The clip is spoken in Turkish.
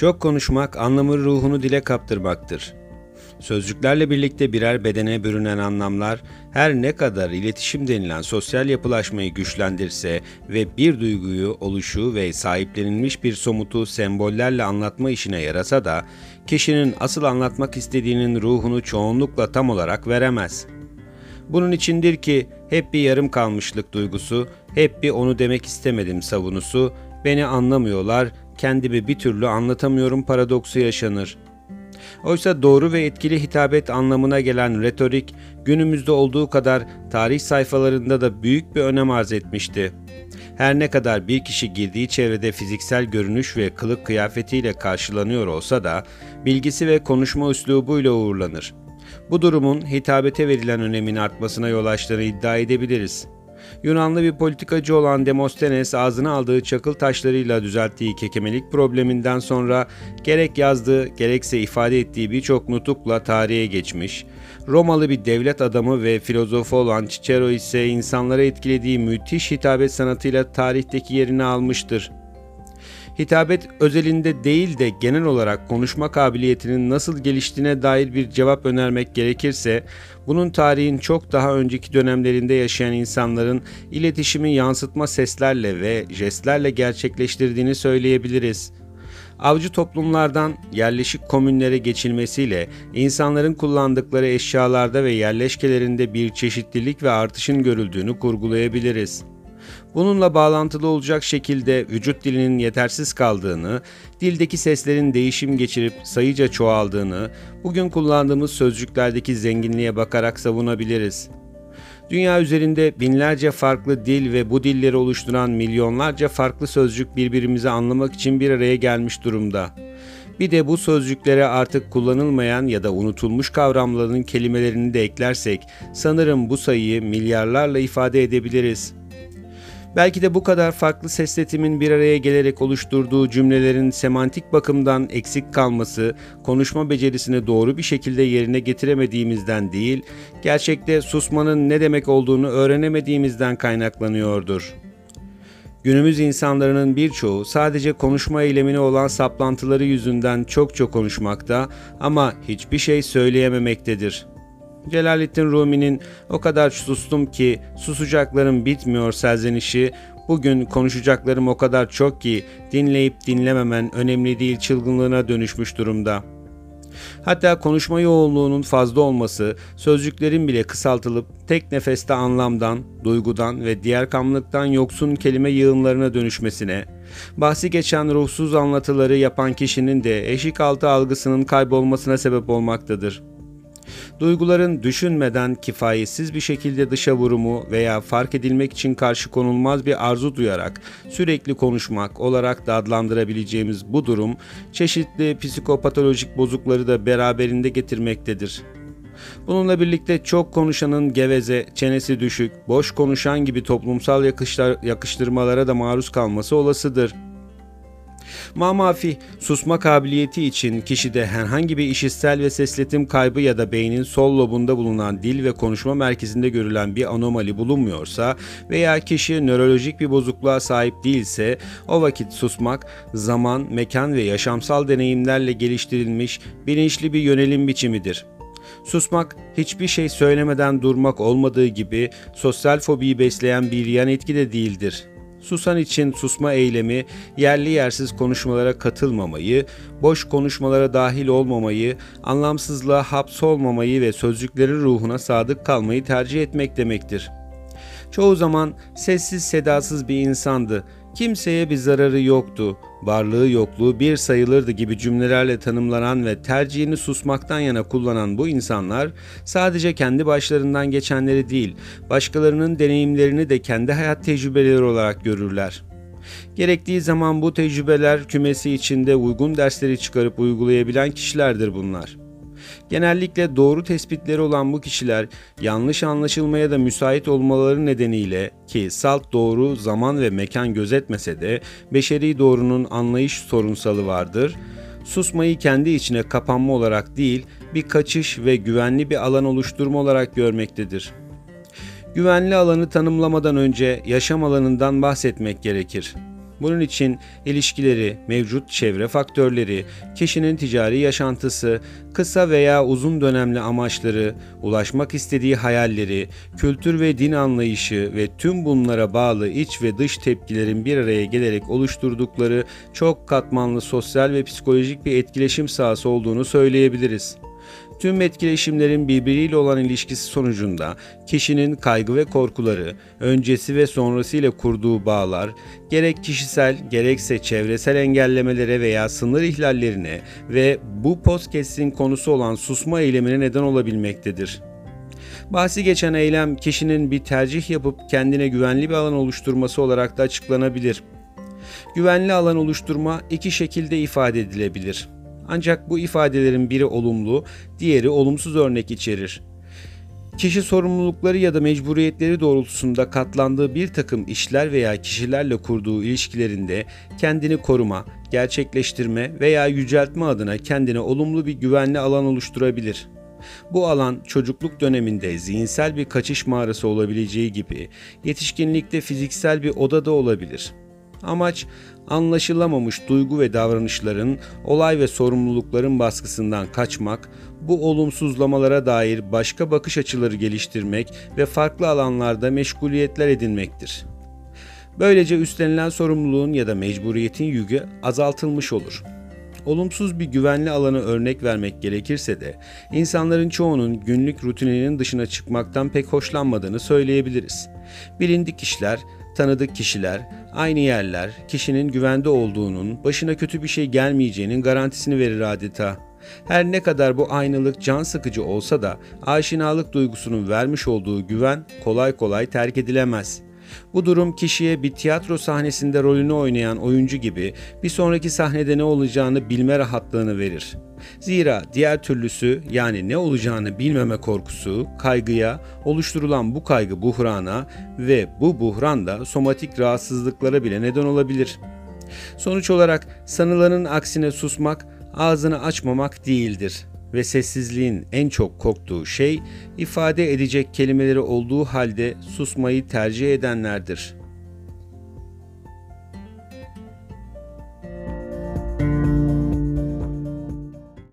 Çok konuşmak anlamı ruhunu dile kaptırmaktır. Sözcüklerle birlikte birer bedene bürünen anlamlar her ne kadar iletişim denilen sosyal yapılaşmayı güçlendirse ve bir duyguyu oluşu ve sahiplenilmiş bir somutu sembollerle anlatma işine yarasa da kişinin asıl anlatmak istediğinin ruhunu çoğunlukla tam olarak veremez. Bunun içindir ki hep bir yarım kalmışlık duygusu, hep bir onu demek istemedim savunusu, beni anlamıyorlar, kendimi bir türlü anlatamıyorum paradoksu yaşanır.'' Oysa doğru ve etkili hitabet anlamına gelen retorik günümüzde olduğu kadar tarih sayfalarında da büyük bir önem arz etmişti. Her ne kadar bir kişi girdiği çevrede fiziksel görünüş ve kılık kıyafetiyle karşılanıyor olsa da bilgisi ve konuşma üslubuyla uğurlanır. Bu durumun hitabete verilen önemin artmasına yol açtığını iddia edebiliriz. Yunanlı bir politikacı olan Demosthenes ağzına aldığı çakıl taşlarıyla düzelttiği kekemelik probleminden sonra gerek yazdığı gerekse ifade ettiği birçok nutukla tarihe geçmiş, Romalı bir devlet adamı ve filozofu olan Cicero ise insanlara etkilediği müthiş hitabet sanatıyla tarihteki yerini almıştır. Hitabet özelinde değil de genel olarak konuşma kabiliyetinin nasıl geliştiğine dair bir cevap önermek gerekirse, bunun tarihin çok daha önceki dönemlerinde yaşayan insanların iletişimi yansıtma seslerle ve jestlerle gerçekleştirdiğini söyleyebiliriz. Avcı toplumlardan yerleşik komünlere geçilmesiyle insanların kullandıkları eşyalarda ve yerleşkelerinde bir çeşitlilik ve artışın görüldüğünü kurgulayabiliriz. Bununla bağlantılı olacak şekilde vücut dilinin yetersiz kaldığını, dildeki seslerin değişim geçirip sayıca çoğaldığını, bugün kullandığımız sözcüklerdeki zenginliğe bakarak savunabiliriz. Dünya üzerinde binlerce farklı dil ve bu dilleri oluşturan milyonlarca farklı sözcük birbirimizi anlamak için bir araya gelmiş durumda. Bir de bu sözcüklere artık kullanılmayan ya da unutulmuş kavramların kelimelerini de eklersek sanırım bu sayıyı milyarlarla ifade edebiliriz.'' Belki de bu kadar farklı sesletimin bir araya gelerek oluşturduğu cümlelerin semantik bakımdan eksik kalması, konuşma becerisini doğru bir şekilde yerine getiremediğimizden değil, gerçekte susmanın ne demek olduğunu öğrenemediğimizden kaynaklanıyordur. Günümüz insanların birçoğu sadece konuşma eylemine olan saplantıları yüzünden çok çok konuşmakta ama hiçbir şey söyleyememektedir.'' Celaleddin Rumi'nin o kadar sustum ki susacaklarım bitmiyor serzenişi, bugün konuşacaklarım o kadar çok ki dinleyip dinlememen önemli değil çılgınlığına dönüşmüş durumda. Hatta konuşma yoğunluğunun fazla olması, sözcüklerin bile kısaltılıp tek nefeste anlamdan, duygudan ve diğer kamlıktan yoksun kelime yığınlarına dönüşmesine, bahsi geçen ruhsuz anlatıları yapan kişinin de eşik altı algısının kaybolmasına sebep olmaktadır.'' Duyguların düşünmeden kifayetsiz bir şekilde dışa vurumu veya fark edilmek için karşı konulmaz bir arzu duyarak sürekli konuşmak olarak da adlandırabileceğimiz bu durum çeşitli psikopatolojik bozukları da beraberinde getirmektedir. Bununla birlikte çok konuşanın geveze, çenesi düşük, boş konuşan gibi toplumsal yakıştırmalara da maruz kalması olasıdır. Mamafi, susma kabiliyeti için kişide herhangi bir işitsel ve sesletim kaybı ya da beynin sol lobunda bulunan dil ve konuşma merkezinde görülen bir anomali bulunmuyorsa veya kişi nörolojik bir bozukluğa sahip değilse o vakit susmak zaman, mekan ve yaşamsal deneyimlerle geliştirilmiş bilinçli bir yönelim biçimidir. Susmak, hiçbir şey söylemeden durmak olmadığı gibi sosyal fobiyi besleyen bir yan etki de değildir. Susan için susma eylemi, yerli yersiz konuşmalara katılmamayı, boş konuşmalara dahil olmamayı, anlamsızlığa hapsolmamayı ve sözcüklerin ruhuna sadık kalmayı tercih etmek demektir. Çoğu zaman sessiz sedasız bir insandı Kimseye bir zararı yoktu, varlığı yokluğu bir sayılırdı gibi cümlelerle tanımlanan ve tercihini susmaktan yana kullanan bu insanlar sadece kendi başlarından geçenleri değil, başkalarının deneyimlerini de kendi hayat tecrübeleri olarak görürler. Gerektiği zaman bu tecrübeler kümesi içinde uygun dersleri çıkarıp uygulayabilen kişilerdir bunlar. Genellikle doğru tespitleri olan bu kişiler yanlış anlaşılmaya da müsait olmaları nedeniyle ki salt doğru zaman ve mekan gözetmese de beşeri doğrunun anlayış sorunsalı vardır. Susmayı kendi içine kapanma olarak değil, bir kaçış ve güvenli bir alan oluşturma olarak görmektedir. Güvenli alanı tanımlamadan önce yaşam alanından bahsetmek gerekir. Bunun için ilişkileri, mevcut çevre faktörleri, kişinin ticari yaşantısı, kısa veya uzun dönemli amaçları, ulaşmak istediği hayalleri, kültür ve din anlayışı ve tüm bunlara bağlı iç ve dış tepkilerin bir araya gelerek oluşturdukları çok katmanlı sosyal ve psikolojik bir etkileşim sahası olduğunu söyleyebiliriz. Tüm etkileşimlerin birbiriyle olan ilişkisi sonucunda kişinin kaygı ve korkuları, öncesi ve sonrası ile kurduğu bağlar, gerek kişisel gerekse çevresel engellemelere veya sınır ihlallerine ve bu podcast'in konusu olan susma eylemine neden olabilmektedir. Bahsi geçen eylem kişinin bir tercih yapıp kendine güvenli bir alan oluşturması olarak da açıklanabilir. Güvenli alan oluşturma iki şekilde ifade edilebilir. Ancak bu ifadelerin biri olumlu, diğeri olumsuz örnek içerir. Kişi sorumlulukları ya da mecburiyetleri doğrultusunda katlandığı bir takım işler veya kişilerle kurduğu ilişkilerinde kendini koruma, gerçekleştirme veya yüceltme adına kendine olumlu bir güvenli alan oluşturabilir. Bu alan çocukluk döneminde zihinsel bir kaçış mağarası olabileceği gibi yetişkinlikte fiziksel bir oda da olabilir. Amaç anlaşılamamış duygu ve davranışların, olay ve sorumlulukların baskısından kaçmak, bu olumsuzlamalara dair başka bakış açıları geliştirmek ve farklı alanlarda meşguliyetler edinmektir. Böylece üstlenilen sorumluluğun ya da mecburiyetin yükü azaltılmış olur. Olumsuz bir güvenli alanı örnek vermek gerekirse de insanların çoğunun günlük rutininin dışına çıkmaktan pek hoşlanmadığını söyleyebiliriz. Bilindik işler, tanıdık kişiler, aynı yerler, kişinin güvende olduğunun, başına kötü bir şey gelmeyeceğinin garantisini verir adeta. Her ne kadar bu aynılık can sıkıcı olsa da aşinalık duygusunun vermiş olduğu güven kolay kolay terk edilemez.'' Bu durum kişiye bir tiyatro sahnesinde rolünü oynayan oyuncu gibi bir sonraki sahnede ne olacağını bilme rahatlığını verir. Zira diğer türlüsü yani ne olacağını bilmeme korkusu, kaygıya, oluşturulan bu kaygı buhrana ve bu buhran da somatik rahatsızlıklara bile neden olabilir. Sonuç olarak sanılanın aksine susmak, ağzını açmamak değildir ve sessizliğin en çok korktuğu şey ifade edecek kelimeleri olduğu halde susmayı tercih edenlerdir.''